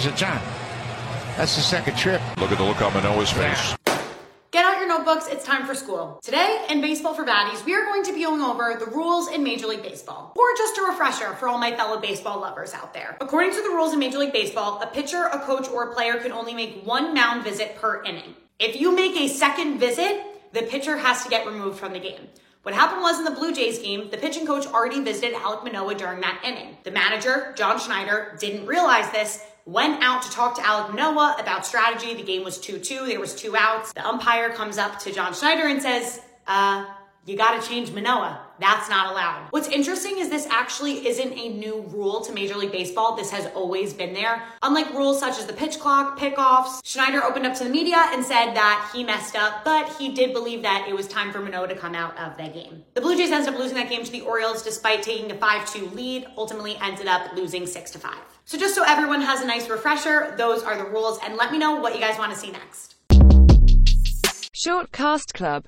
John, that's the second trip. Look at the look on Manoah's face. Get out your notebooks, it's time for school. Today, in Baseball for Baddies, we are going to be going over the rules in Major League Baseball. Or just a refresher for all my fellow baseball lovers out there. According to the rules in Major League Baseball, a pitcher, a coach, or a player can only make one mound visit per inning. If you make a second visit, the pitcher has to get removed from the game. What happened was in the Blue Jays game, the pitching coach already visited Alec Manoah during that inning. The manager, John Schneider, didn't realize this, went out to talk to Alec Manoah about strategy. The game was 2-2, there was two outs. The umpire comes up to John Schneider and says, uh, you gotta change Manoah. That's not allowed. What's interesting is this actually isn't a new rule to Major League Baseball. This has always been there. Unlike rules such as the pitch clock, pickoffs, Schneider opened up to the media and said that he messed up, but he did believe that it was time for Manoah to come out of that game. The Blue Jays ended up losing that game to the Orioles despite taking a 5-2 lead, ultimately ended up losing 6-5. So just so everyone has a nice refresher, those are the rules and let me know what you guys want to see next. Short Cast Club